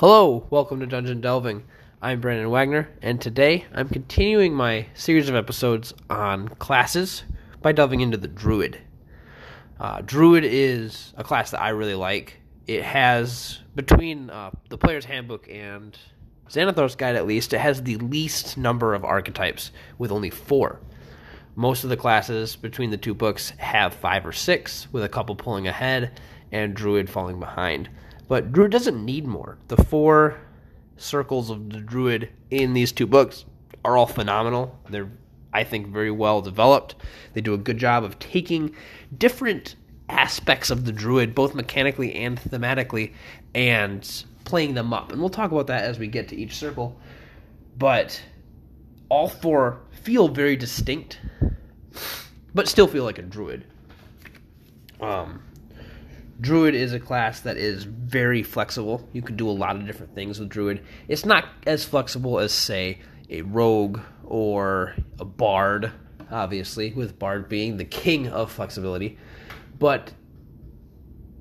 Hello, welcome to Dungeon Delving. I'm Brandon Wagner, and today I'm continuing my series of episodes on classes by delving into the Druid. Uh, Druid is a class that I really like. It has, between uh, the Player's Handbook and Xanathar's Guide at least, it has the least number of archetypes, with only four. Most of the classes between the two books have five or six, with a couple pulling ahead and Druid falling behind. But Druid doesn't need more. The four circles of the Druid in these two books are all phenomenal. They're, I think, very well developed. They do a good job of taking different aspects of the Druid, both mechanically and thematically, and playing them up. And we'll talk about that as we get to each circle. But all four feel very distinct, but still feel like a Druid. Um, Druid is a class that is very flexible. You can do a lot of different things with Druid. It's not as flexible as, say, a Rogue or a Bard, obviously, with Bard being the king of flexibility. But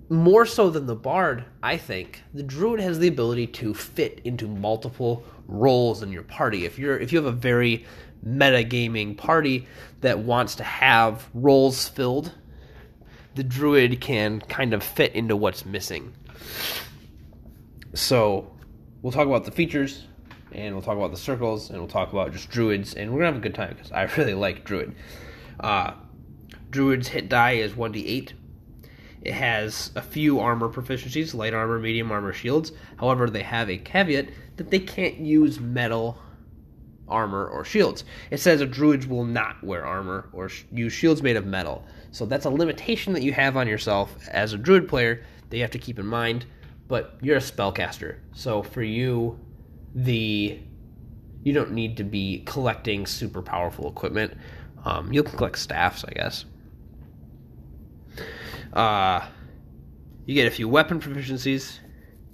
more so than the Bard, I think, the Druid has the ability to fit into multiple roles in your party. If you're if you have a very metagaming party that wants to have roles filled the druid can kind of fit into what's missing. So, we'll talk about the features, and we'll talk about the circles, and we'll talk about just druids, and we're gonna have a good time because I really like druid. Uh, druid's hit die is 1d8. It has a few armor proficiencies light armor, medium armor, shields. However, they have a caveat that they can't use metal armor or shields. It says a druid will not wear armor or sh- use shields made of metal. So that's a limitation that you have on yourself as a druid player that you have to keep in mind. But you're a spellcaster, so for you, the you don't need to be collecting super powerful equipment. Um, you can collect staffs, I guess. Uh, you get a few weapon proficiencies,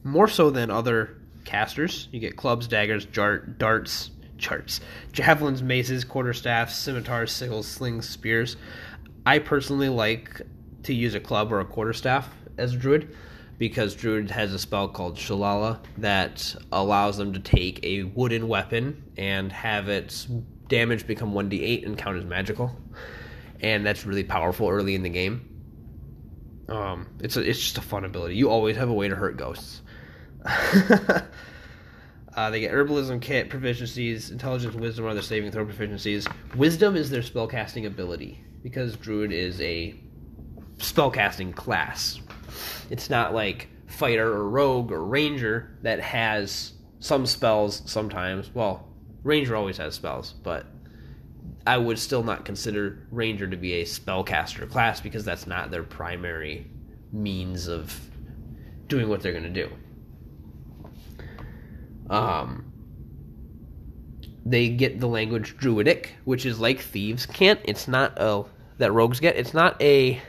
more so than other casters. You get clubs, daggers, jart, darts, charts, javelins, maces, quarterstaffs, scimitars, sickles, slings, spears. I personally like to use a club or a quarterstaff as a druid because druid has a spell called Shillelagh that allows them to take a wooden weapon and have its damage become 1d8 and count as magical. And that's really powerful early in the game. Um, it's a, it's just a fun ability. You always have a way to hurt ghosts. Uh, they get herbalism kit proficiencies, intelligence, wisdom are their saving throw proficiencies. Wisdom is their spellcasting ability because druid is a spellcasting class. It's not like fighter or rogue or ranger that has some spells sometimes. Well, ranger always has spells, but I would still not consider ranger to be a spellcaster class because that's not their primary means of doing what they're going to do. Um, they get the language Druidic, which is like thieves' cant. It's not a that rogues get. It's not a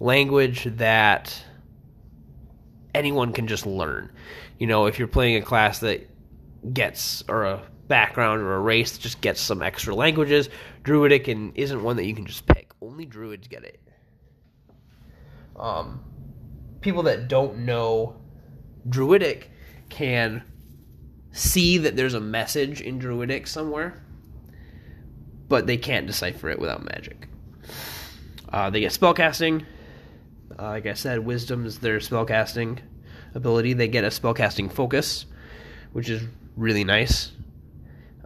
language that anyone can just learn. You know, if you're playing a class that gets or a background or a race that just gets some extra languages, Druidic and isn't one that you can just pick. Only Druids get it. Um, people that don't know Druidic can see that there's a message in Druidic somewhere, but they can't decipher it without magic. Uh, they get spellcasting. Uh, like I said, wisdom is their spellcasting ability. They get a spellcasting focus, which is really nice.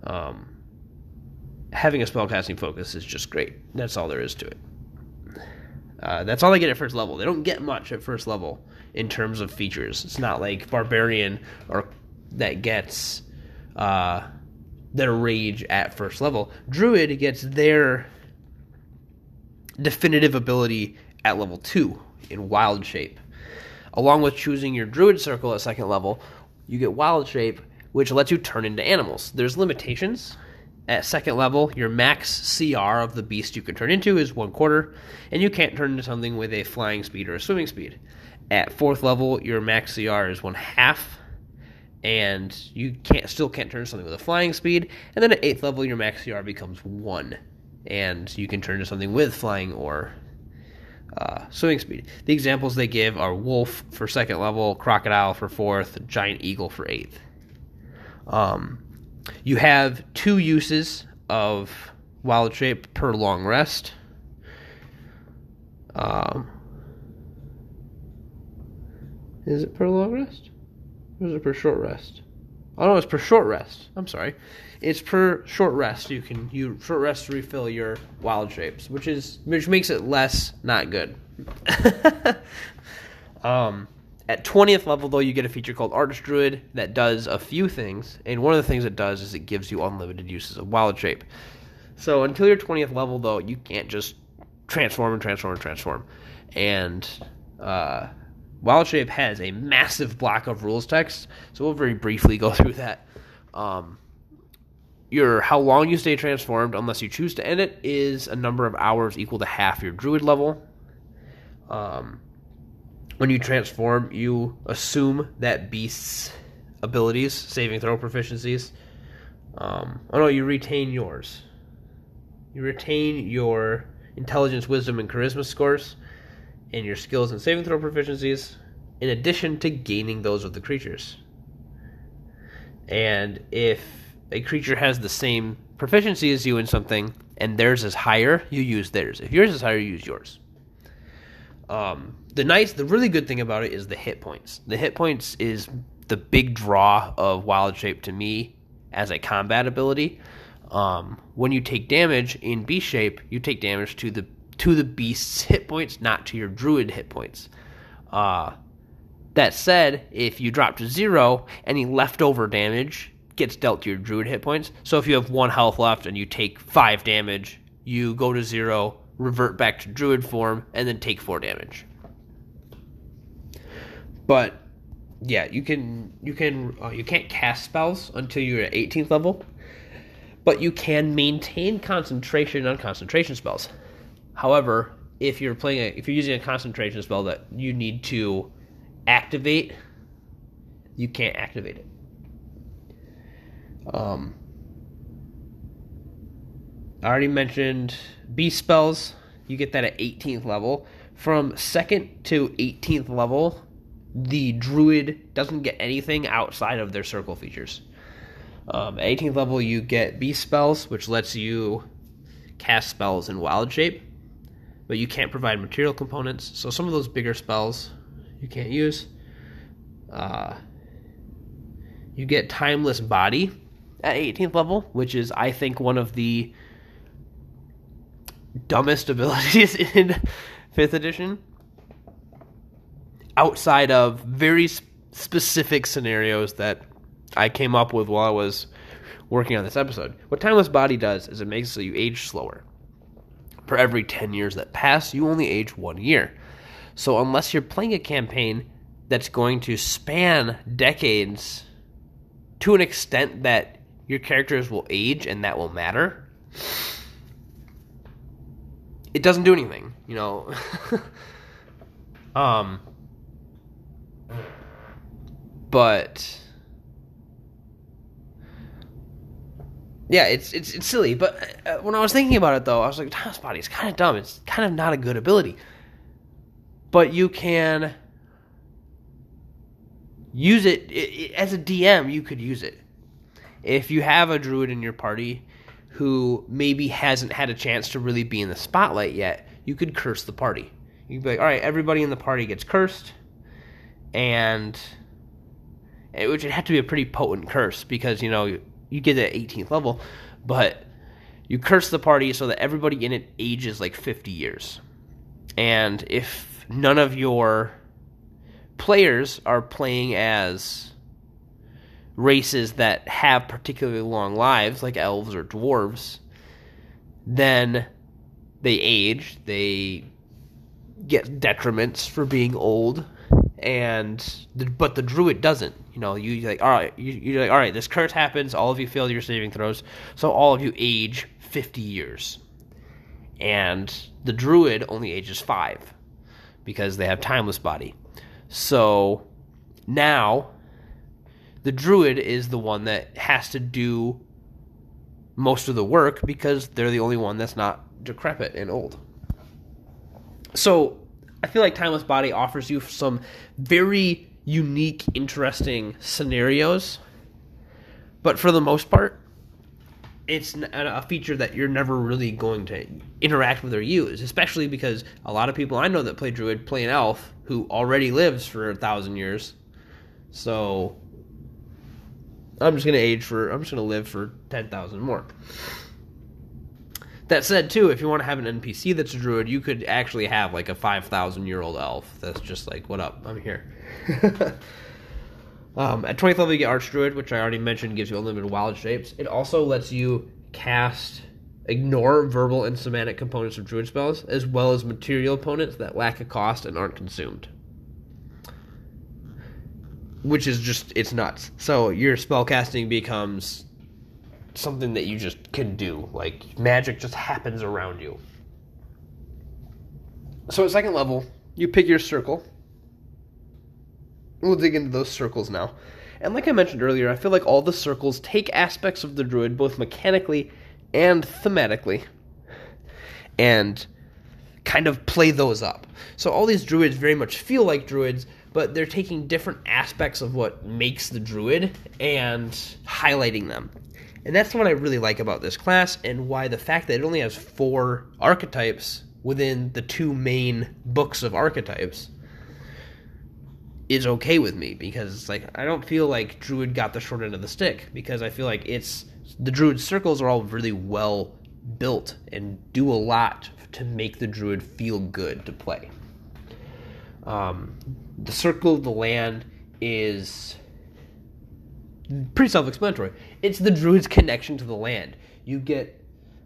Um, having a spellcasting focus is just great. That's all there is to it. Uh, that's all they get at first level. They don't get much at first level in terms of features. It's not like barbarian or that gets uh, their rage at first level. Druid gets their definitive ability at level 2 in wild shape. Along with choosing your druid circle at second level, you get wild shape, which lets you turn into animals. There's limitations. At second level, your max CR of the beast you can turn into is one quarter, and you can't turn into something with a flying speed or a swimming speed. At fourth level, your max CR is one half, and you can't still can't turn into something with a flying speed. And then at eighth level, your max CR becomes one, and you can turn to something with flying or uh, swimming speed. The examples they give are wolf for second level, crocodile for fourth, giant eagle for eighth. Um, you have two uses of wild shape per long rest. Um, is it per long rest? Or is it per short rest? Oh no, it's per short rest. I'm sorry. It's per short rest. You can you short rest to refill your wild shapes, which is which makes it less not good. um, at 20th level though, you get a feature called Archdruid that does a few things, and one of the things it does is it gives you unlimited uses of wild shape. So until your 20th level though, you can't just transform and transform and transform. And uh, Wild Shape has a massive block of rules text, so we'll very briefly go through that. Um, your how long you stay transformed, unless you choose to end it, is a number of hours equal to half your druid level. Um, when you transform, you assume that beast's abilities, saving throw proficiencies. Um, oh no, you retain yours. You retain your intelligence, wisdom, and charisma scores and your skills and saving throw proficiencies, in addition to gaining those of the creatures. And if a creature has the same proficiency as you in something, and theirs is higher, you use theirs. If yours is higher, you use yours. Um, the nice, the really good thing about it is the hit points. The hit points is the big draw of Wild Shape to me as a combat ability. Um, when you take damage in Beast Shape, you take damage to the to the beast's hit points, not to your druid hit points. Uh, that said, if you drop to zero, any leftover damage gets dealt to your druid hit points. So if you have one health left and you take five damage, you go to zero, revert back to druid form, and then take four damage. But yeah, you can you can uh, you can't cast spells until you're at 18th level, but you can maintain concentration on concentration spells. However, if you're playing a, if you're using a concentration spell that you need to activate, you can't activate it. Um, I already mentioned beast spells. You get that at 18th level. From second to 18th level, the druid doesn't get anything outside of their circle features. Um, at 18th level, you get beast spells, which lets you cast spells in wild shape but you can't provide material components. So some of those bigger spells you can't use. Uh, you get Timeless Body at 18th level, which is, I think, one of the dumbest abilities in 5th edition. Outside of very specific scenarios that I came up with while I was working on this episode. What Timeless Body does is it makes so you age slower for every 10 years that pass, you only age one year. So, unless you're playing a campaign that's going to span decades to an extent that your characters will age and that will matter, it doesn't do anything, you know. um, but yeah, it's it's it's silly. But uh, when I was thinking about it, though, I was like, Timeless Body is kind of dumb. It's kind of not a good ability. But you can use it, it, it as a DM. You could use it if you have a druid in your party who maybe hasn't had a chance to really be in the spotlight yet. You could curse the party. You would be like, all right, everybody in the party gets cursed, and it would have to be a pretty potent curse because you know you get at 18th level, but you curse the party so that everybody in it ages like 50 years. And if none of your players are playing as races that have particularly long lives, like elves or dwarves, then they age, they get detriments for being old, and but the druid doesn't. You know, you like all right, you, you're like all right. This curse happens. All of you fail your saving throws, so all of you age fifty years, and the druid only ages five because they have timeless body. So now the druid is the one that has to do most of the work because they're the only one that's not decrepit and old. So I feel like Timeless Body offers you some very unique, interesting scenarios, but for the most part, it's a feature that you're never really going to interact with or use, especially because a lot of people I know that play Druid play an elf who already lives for a thousand years. So I'm just gonna age for I'm just gonna live for ten thousand more. That said, too, if you want to have an NPC that's a druid, you could actually have like a five thousand year old elf that's just like, "What up? I'm here." um, at 20th level, you get Archdruid, which I already mentioned gives you unlimited wild shapes. It also lets you cast ignore verbal and somatic components of druid spells, as well as material opponents that lack a cost and aren't consumed. Which is just it's nuts. So your spell casting becomes something that you just can do. Like magic just happens around you. So at second level, you pick your circle. We'll dig into those circles now. And like I mentioned earlier, I feel like all the circles take aspects of the druid both mechanically and thematically and kind of play those up. So all these druids very much feel like druids, but they're taking different aspects of what makes the druid and highlighting them. And that's what I really like about this class, and why the fact that it only has four archetypes within the two main books of archetypes is okay with me because it's like I don't feel like Druid got the short end of the stick because I feel like it's the Druid circles are all really well built and do a lot to make the Druid feel good to play. Um, the circle of the land is pretty self-explanatory. It's the druid's connection to the land. You get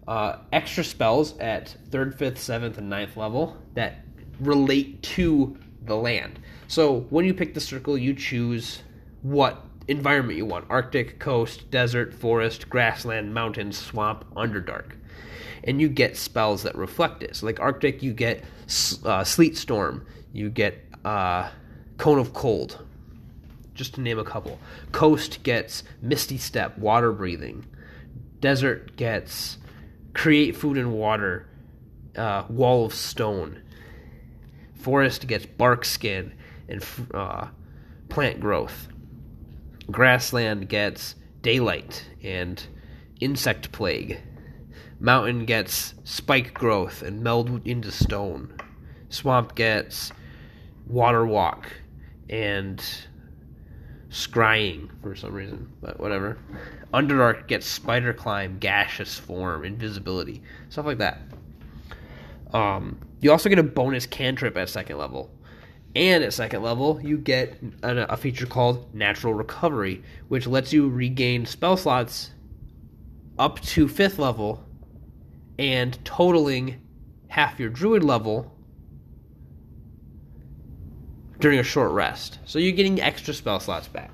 uh, extra spells at third, fifth, seventh, and ninth level that relate to the land. So when you pick the circle, you choose what environment you want: Arctic, coast, desert, forest, grassland, mountains, swamp, underdark. And you get spells that reflect it. So like Arctic, you get uh, sleet storm. You get uh, cone of cold just to name a couple. Coast gets Misty Step, water breathing. Desert gets Create Food and Water, uh, Wall of Stone. Forest gets Bark Skin and uh, Plant Growth. Grassland gets Daylight and Insect Plague. Mountain gets Spike Growth and Meld into Stone. Swamp gets Water Walk and scrying for some reason, but whatever. Underdark gets spider climb, gaseous form, invisibility, stuff like that. Um, you also get a bonus cantrip at second level. And at second level, you get a, a feature called Natural Recovery, which lets you regain spell slots up to fifth level and totaling half your druid level during a short rest. So you're getting extra spell slots back.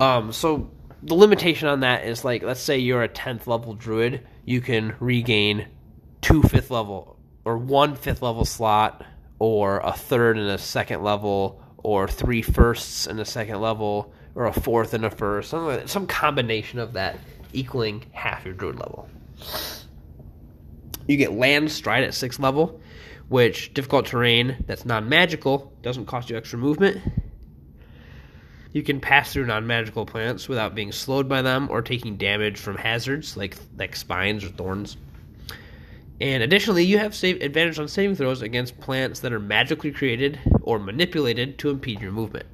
Um, so the limitation on that is like, let's say you're a 10th level druid, you can regain two fifth level or one fifth level slot, or a third and a second level, or three firsts and a second level, or a fourth and a first, like some combination of that equaling half your druid level. You get land stride at sixth level which difficult terrain that's non magical doesn't cost you extra movement. You can pass through non magical plants without being slowed by them or taking damage from hazards like like spines or thorns. And additionally, you have save advantage on saving throws against plants that are magically created or manipulated to impede your movement.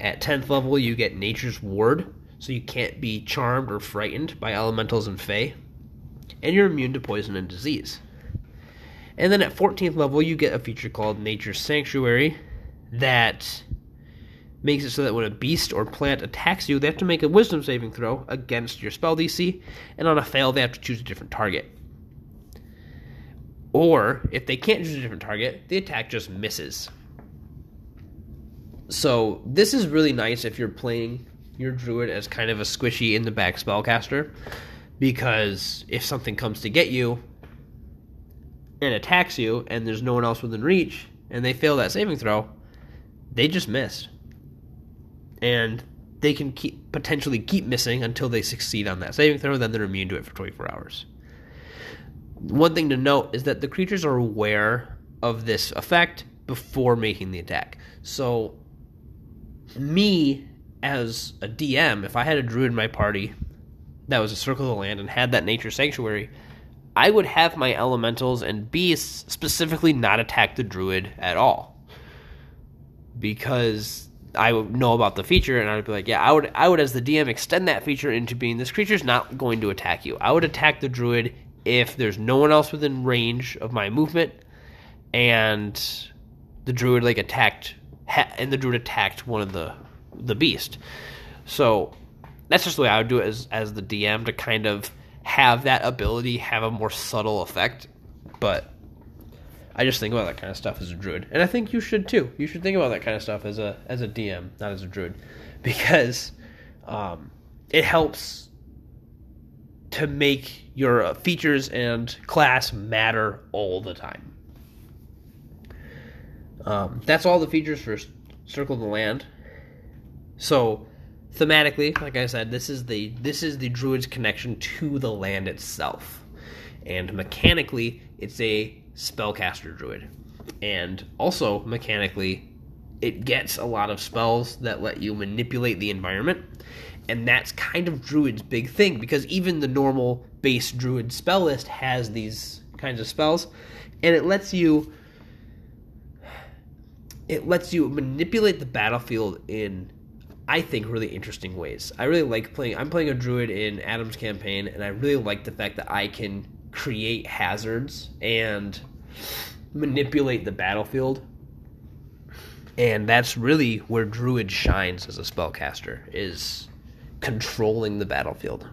At 10th level, you get Nature's Ward, so you can't be charmed or frightened by elementals and fae. And you're immune to poison and disease. And then at 14th level, you get a feature called Nature Sanctuary that makes it so that when a beast or plant attacks you, they have to make a wisdom saving throw against your spell DC, and on a fail, they have to choose a different target. Or, if they can't choose a different target, the attack just misses. So, this is really nice if you're playing your druid as kind of a squishy in the back spellcaster, because if something comes to get you, and attacks you, and there's no one else within reach, and they fail that saving throw, they just missed. And they can keep potentially keep missing until they succeed on that saving throw, then they're immune to it for 24 hours. one thing to note is that the creatures are aware of this effect before making the attack. So, me as a DM, if I had a druid in my party that was a circle of the land and had that nature sanctuary, I would have my elementals and beasts specifically not attack the druid at all. Because I would know about the feature and I would be like, yeah, I would I would as the DM extend that feature into being this creature's not going to attack you. I would attack the druid if there's no one else within range of my movement and the druid like attacked and the druid attacked one of the the beast. So that's just the way I would do it as as the DM to kind of have that ability have a more subtle effect. But I just think about that kind of stuff as a druid, and I think you should too. You should think about that kind of stuff as a as a DM, not as a druid, because um, it helps to make your features and class matter all the time. Um, that's all the features for Circle the Land. So thematically, like I said, this is the this is the druid's connection to the land itself, and mechanically, it's a spellcaster druid, and also mechanically, it gets a lot of spells that let you manipulate the environment, and that's kind of druid's big thing because even the normal base druid spell list has these kinds of spells, and it lets you it lets you manipulate the battlefield in I think really interesting ways. I really like playing. I'm playing a druid in Adam's campaign, and I really like the fact that I can create hazards and manipulate the battlefield. And that's really where druid shines as a spellcaster is controlling the battlefield.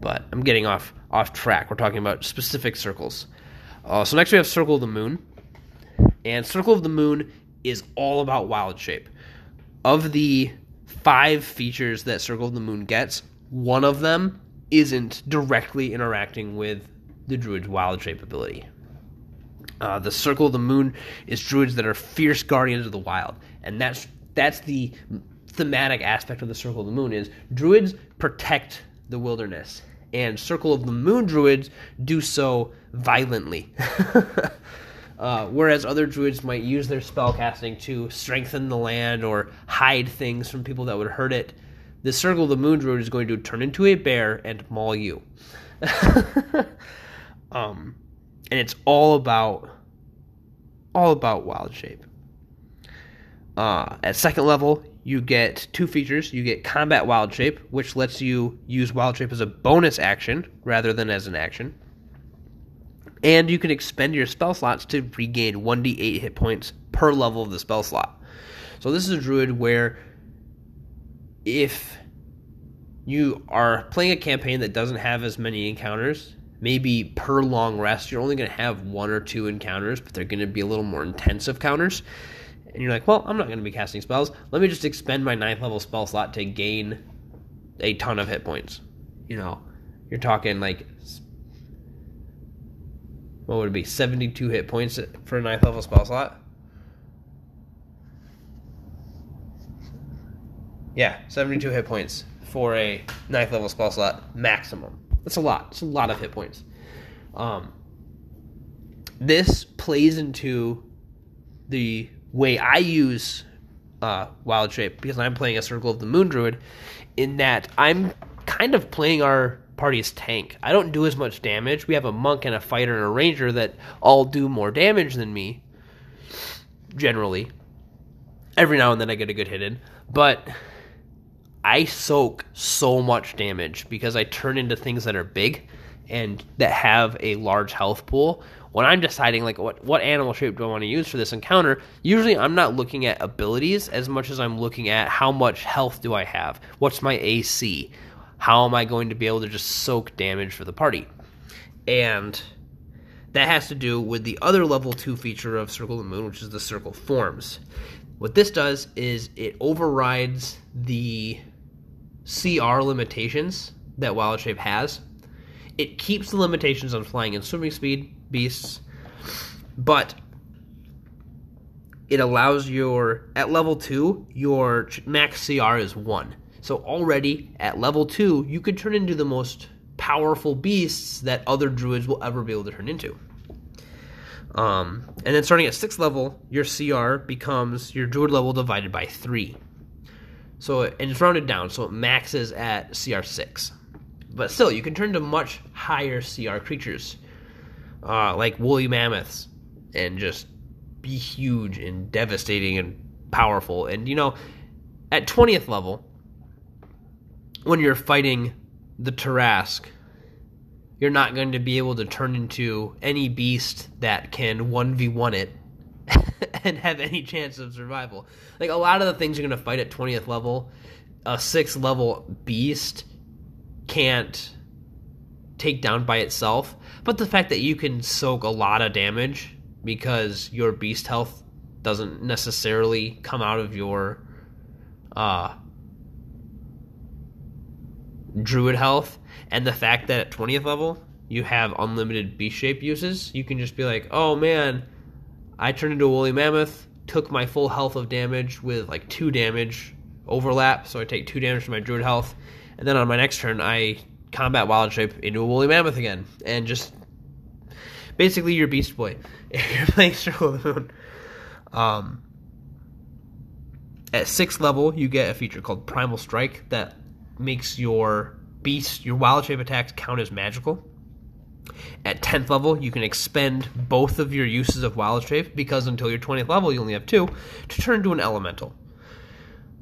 But I'm getting off off track. We're talking about specific circles. Uh, so next we have Circle of the Moon, and Circle of the Moon is all about wild shape of the five features that Circle of the Moon gets, one of them isn't directly interacting with the Druid's wild shape ability. Uh, the Circle of the Moon is druids that are fierce guardians of the wild, and that's that's the thematic aspect of the Circle of the Moon is druids protect the wilderness, and Circle of the Moon druids do so violently. Uh, whereas other druids might use their spellcasting to strengthen the land or hide things from people that would hurt it, the Circle of the Moon druid is going to turn into a bear and maul you. um, and it's all about all about wild shape. Uh, at second level, you get two features. You get combat wild shape, which lets you use wild shape as a bonus action rather than as an action and you can expend your spell slots to regain 1d8 hit points per level of the spell slot. So this is a druid where if you are playing a campaign that doesn't have as many encounters, maybe per long rest, you're only going to have one or two encounters, but they're going to be a little more intensive counters. And you're like, well, I'm not going to be casting spells. Let me just expend my ninth level spell slot to gain a ton of hit points. You know, you're talking like what would it be? 72 hit points for a ninth level spell slot? Yeah, 72 hit points for a ninth level spell slot maximum. That's a lot. It's a lot of hit points. Um, this plays into the way I use uh, Wild Shape because I'm playing a Circle of the Moon Druid, in that I'm kind of playing our party's tank. I don't do as much damage. We have a monk and a fighter and a ranger that all do more damage than me, generally. Every now and then I get a good hit in, but I soak so much damage because I turn into things that are big and that have a large health pool. When I'm deciding like what what animal shape do I want to use for this encounter, usually I'm not looking at abilities as much as I'm looking at how much health do I have? What's my AC? How am I going to be able to just soak damage for the party? And that has to do with the other level 2 feature of Circle of the Moon, which is the circle forms. What this does is it overrides the CR limitations that Wild Shape has. It keeps the limitations on flying and swimming speed beasts, but it allows your at level 2 your max CR is 1. So already at level 2, you could turn into the most powerful beasts that other druids will ever be able to turn into. Um, and then starting at sixth level, your CR becomes your druid level divided by three. So and it's rounded down, so it maxes at CR six. But still, you can turn to much higher CR creatures, uh, like woolly mammoths, and just be huge and devastating and powerful. And you know, at twentieth level, when you're fighting the Tarrasque, you're not going to be able to turn into any beast that can 1v1 it and have any chance of survival. Like a lot of the things you're going to fight at 20th level, a 6th level beast can't take down by itself. But the fact that you can soak a lot of damage because your beast health doesn't necessarily come out of your uh, druid health and the fact that at 20th level you have unlimited beast shape uses you can just be like oh man i turned into a woolly mammoth took my full health of damage with like two damage overlap so i take two damage from my druid health and then on my next turn i combat wild shape into a woolly mammoth again and just basically your beast boy. If you're playing circle of the moon. Um, at sixth level you get a feature called primal strike that makes your beast, your wild shape attacks count as magical. At 10th level, you can expend both of your uses of wild shape because until your 20th level, you only have two to turn into an elemental.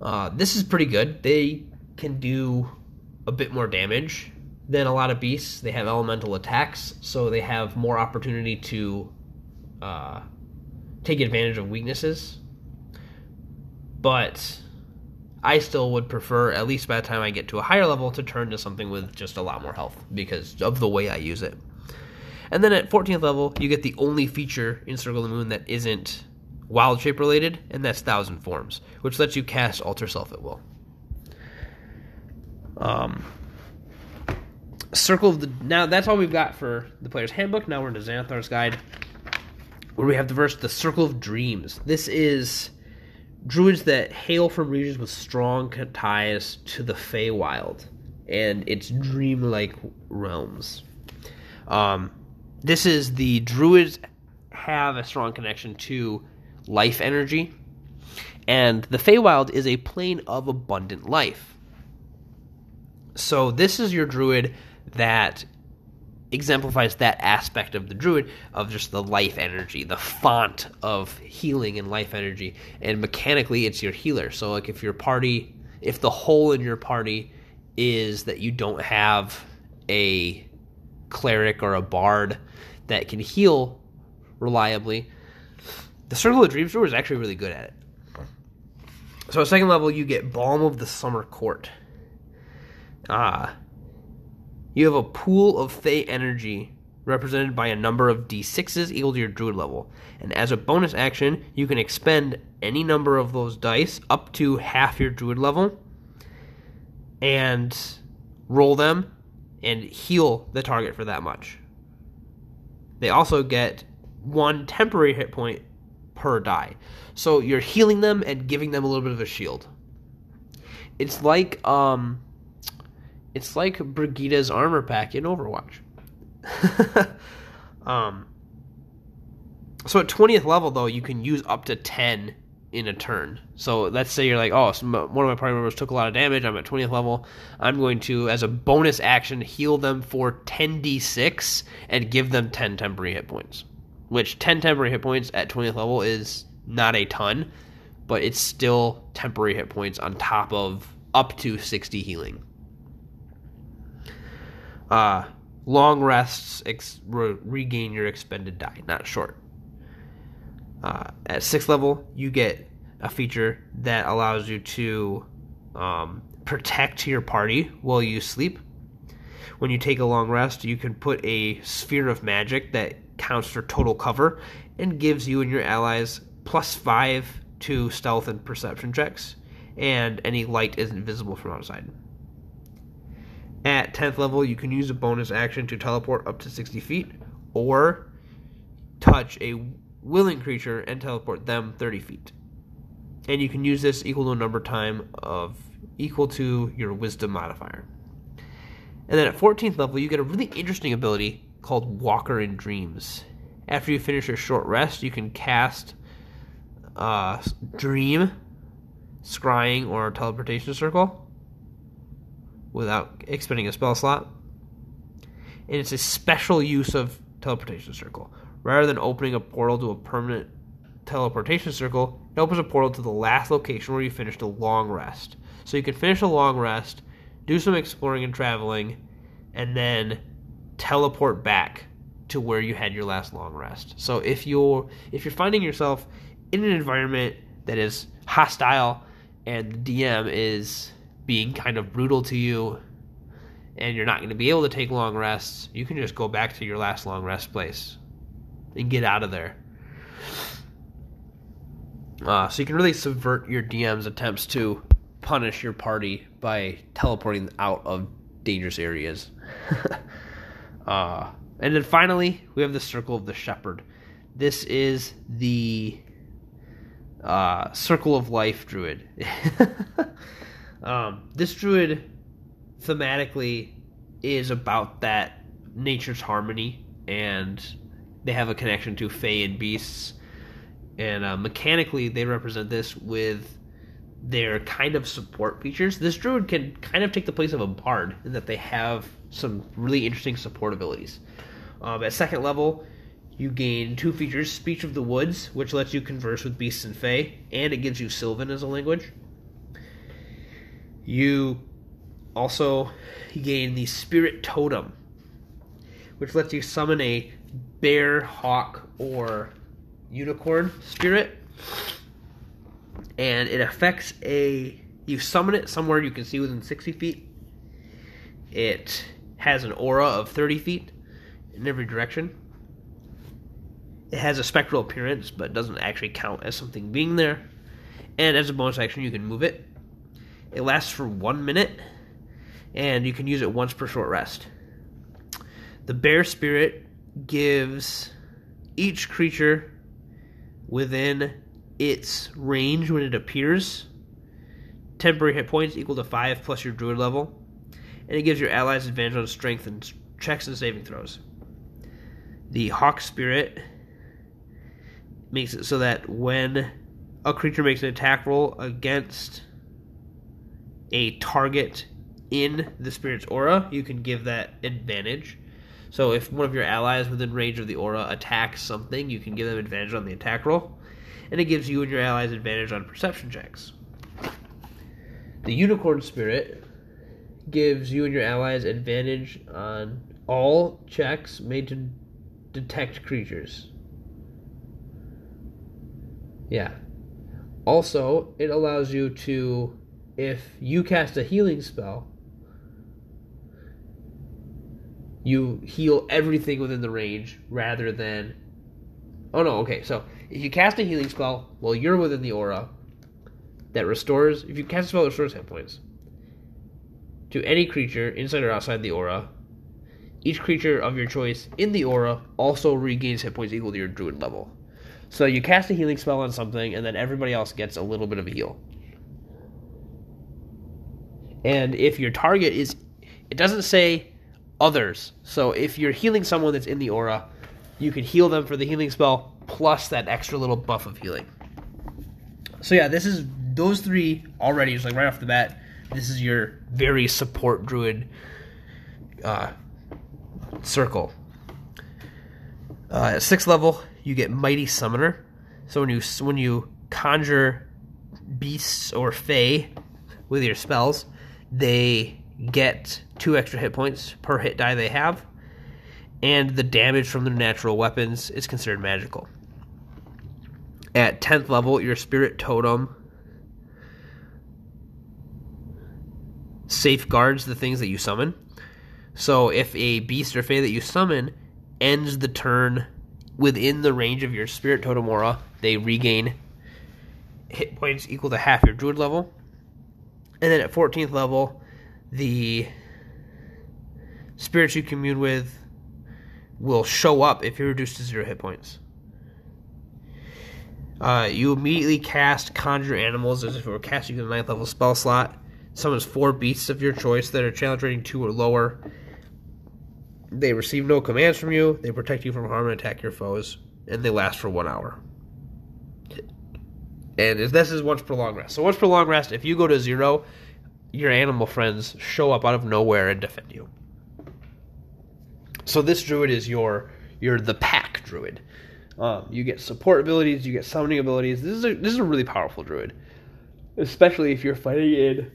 Uh, this is pretty good. They can do a bit more damage than a lot of beasts. They have elemental attacks, so they have more opportunity to uh, take advantage of weaknesses. But I still would prefer, at least by the time I get to a higher level, to turn to something with just a lot more health because of the way I use it. And then at 14th level, you get the only feature in Circle of the Moon that isn't wild shape related, and that's Thousand Forms, which lets you cast Alter Self at will. Um, Circle of the now that's all we've got for the player's handbook. Now we're into Xanathar's guide, where we have the verse "The Circle of Dreams." This is druids that hail from regions with strong ties to the Feywild and its dreamlike realms. Um, this is the druids have a strong connection to life energy, and the Feywild is a plane of abundant life. So this is your druid that exemplifies that aspect of the druid of just the life energy, the font of healing and life energy. And mechanically, it's your healer. So, like, if your party, if the hole in your party is that you don't have a cleric or a bard that can heal reliably, the Circle of Dreams Druid is actually really good at it. So, at second level, you get Balm of the Summer Court. Ah, you have a pool of Fey energy represented by a number of d6s equal to your druid level. And as a bonus action, you can expend any number of those dice up to half your druid level and roll them and heal the target for that much. They also get one temporary hit point per die. So you're healing them and giving them a little bit of a shield. It's like um it's like Brigitte's armor pack in Overwatch. um, so at 20th level, though, you can use up to 10 in a turn. So let's say you're like, oh, one of my party members took a lot of damage. I'm at 20th level. I'm going to, as a bonus action, heal them for 10d6 and give them 10 temporary hit points. Which 10 temporary hit points at 20th level is not a ton, but it's still temporary hit points on top of up to 60 healing. Uh, long rests ex- re- regain your expended die, not short. Uh, at sixth level, you get a feature that allows you to um, protect your party while you sleep. When you take a long rest, you can put a sphere of magic that counts for total cover and gives you and your allies plus five to stealth and perception checks, and any light isn't visible from outside. At 10th level, you can use a bonus action to teleport up to 60 feet, or touch a willing creature and teleport them 30 feet. And you can use this equal to a number time of equal to your wisdom modifier. And then at 14th level, you get a really interesting ability called Walker in Dreams. After you finish your short rest, you can cast uh, Dream, Scrying, or Teleportation Circle without expending a spell slot. And it's a special use of Teleportation Circle. Rather than opening a portal to a permanent teleportation circle, it opens a portal to the last location where you finished a long rest. So you can finish a long rest, do some exploring and traveling, and then teleport back to where you had your last long rest. So if you're if you're finding yourself in an environment that is hostile and the DM is being kind of brutal to you and you're not going to be able to take long rests, you can just go back to your last long rest place and get out of there. Uh, so you can really subvert your DM's attempts to punish your party by teleporting out of dangerous areas. uh, and then finally, we have the Circle of the Shepherd. This is the uh, Circle of Life druid. um, this druid thematically is about that nature's harmony, and they have a connection to Fae and beasts. And uh, mechanically, they represent this with their kind of support features. This druid can kind of take the place of a bard in that they have some really interesting support abilities. Um, at second level, you gain two features Speech of the Woods, which lets you converse with beasts and fae, and it gives you Sylvan as a language. You also gain the Spirit Totem, which lets you summon a bear, hawk, or unicorn spirit. And it affects a. You summon it somewhere you can see within 60 feet. It has an aura of 30 feet in every direction. It has a spectral appearance, but doesn't actually count as something being there. And as a bonus action, you can move it. It lasts for one minute, and you can use it once per short rest. The bear spirit gives each creature within its range when it appears temporary hit points equal to 5 plus your druid level, and it gives your allies advantage on strength and checks and saving throws. The Hawk Spirit makes it so that when a creature makes an attack roll against a target in the spirit's aura, you can give that advantage. So if one of your allies within range of the aura attacks something, you can give them advantage on the attack roll, and it gives you and your allies advantage on perception checks. The unicorn spirit gives you and your allies advantage on all checks made to detect creatures. Yeah. Also, it allows you to, if you cast a healing spell, you heal everything within the range rather than. Oh no, okay, so if you cast a healing spell while you're within the aura that restores. If you cast a spell that restores hit points to any creature inside or outside the aura, each creature of your choice in the aura also regains hit points equal to your druid level. So you cast a healing spell on something, and then everybody else gets a little bit of a heal. And if your target is, it doesn't say others. So if you're healing someone that's in the aura, you can heal them for the healing spell plus that extra little buff of healing. So yeah, this is those three already. Just like right off the bat, this is your very support druid uh, circle. Uh, at sixth level, you get Mighty Summoner. So when you when you conjure beasts or fae with your spells, they get two extra hit points per hit die they have, and the damage from their natural weapons is considered magical. At 10th level, your spirit totem safeguards the things that you summon. So if a beast or fae that you summon ends the turn within the range of your spirit totem aura, they regain hit points equal to half your druid level. And then at 14th level, the spirits you commune with will show up if you're reduced to zero hit points. Uh, you immediately cast Conjure Animals as if it were casting a ninth level spell slot. summons four beasts of your choice that are challenge rating two or lower. They receive no commands from you. They protect you from harm and attack your foes, and they last for one hour. And this is once per long rest. So once per long rest, if you go to zero, your animal friends show up out of nowhere and defend you. So this druid is your you're the pack druid. Um, you get support abilities, you get summoning abilities. This is a this is a really powerful druid, especially if you're fighting in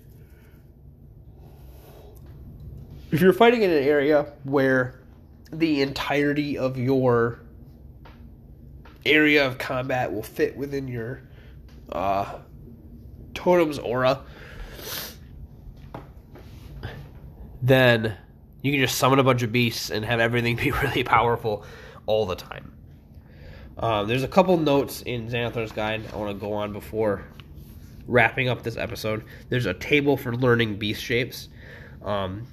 if you're fighting in an area where the entirety of your area of combat will fit within your uh, totem's aura, then you can just summon a bunch of beasts and have everything be really powerful all the time. Um, there's a couple notes in Xanathar's guide I want to go on before wrapping up this episode. There's a table for learning beast shapes. Um,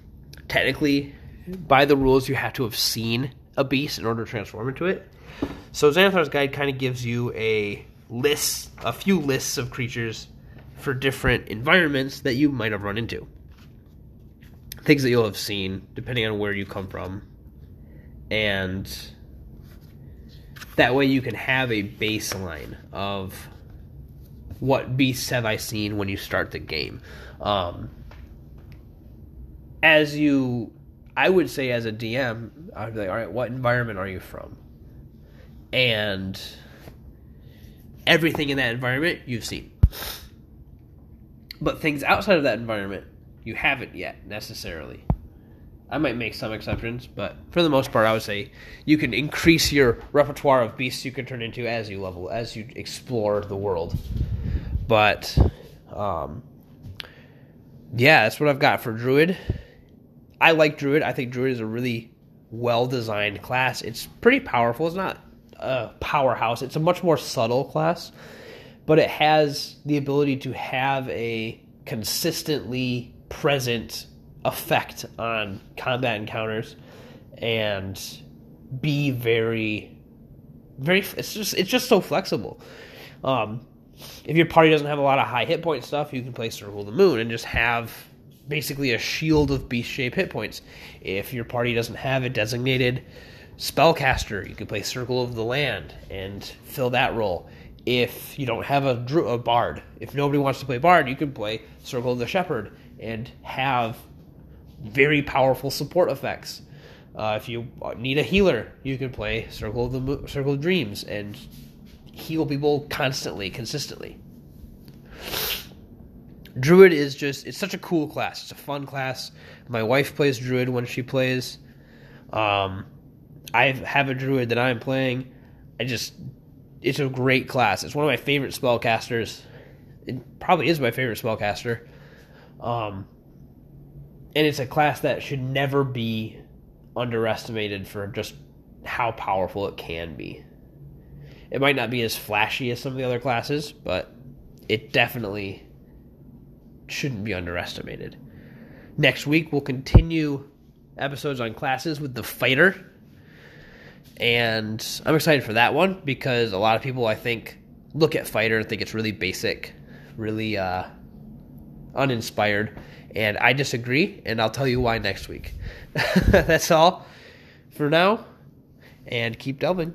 technically, by the rules, you have to have seen a beast in order to transform into it. So Xanathar's guide kind of gives you a list, a few lists of creatures for different environments that you might have run into. Things that you'll have seen, depending on where you come from. And that way you can have a baseline of what beasts have I seen when you start the game. Um, as you, I would say, as a DM, I'd be like, all right, what environment are you from? And everything in that environment you've seen. But things outside of that environment, you haven't yet necessarily. I might make some exceptions, but for the most part, I would say you can increase your repertoire of beasts you can turn into as you level, as you explore the world. But, um, yeah, that's what I've got for Druid. I like Druid. I think Druid is a really well designed class. It's pretty powerful. It's not a powerhouse. It's a much more subtle class, but it has the ability to have a consistently present effect on combat encounters and be very very it's just it's just so flexible um, if your party doesn't have a lot of high hit point stuff you can play circle of the moon and just have basically a shield of beast shape hit points if your party doesn't have a designated spellcaster you can play circle of the land and fill that role if you don't have a, a bard if nobody wants to play bard you can play circle of the shepherd and have very powerful support effects. Uh, if you need a healer, you can play Circle of the Circle of Dreams and heal people constantly, consistently. Druid is just it's such a cool class. It's a fun class. My wife plays Druid when she plays. Um, I have a Druid that I'm playing. I just it's a great class. It's one of my favorite spellcasters. It probably is my favorite spellcaster. Um, and it's a class that should never be underestimated for just how powerful it can be. It might not be as flashy as some of the other classes, but it definitely shouldn't be underestimated. Next week, we'll continue episodes on classes with the fighter. And I'm excited for that one because a lot of people, I think, look at fighter and think it's really basic, really uh, uninspired. And I disagree, and I'll tell you why next week. That's all for now, and keep delving.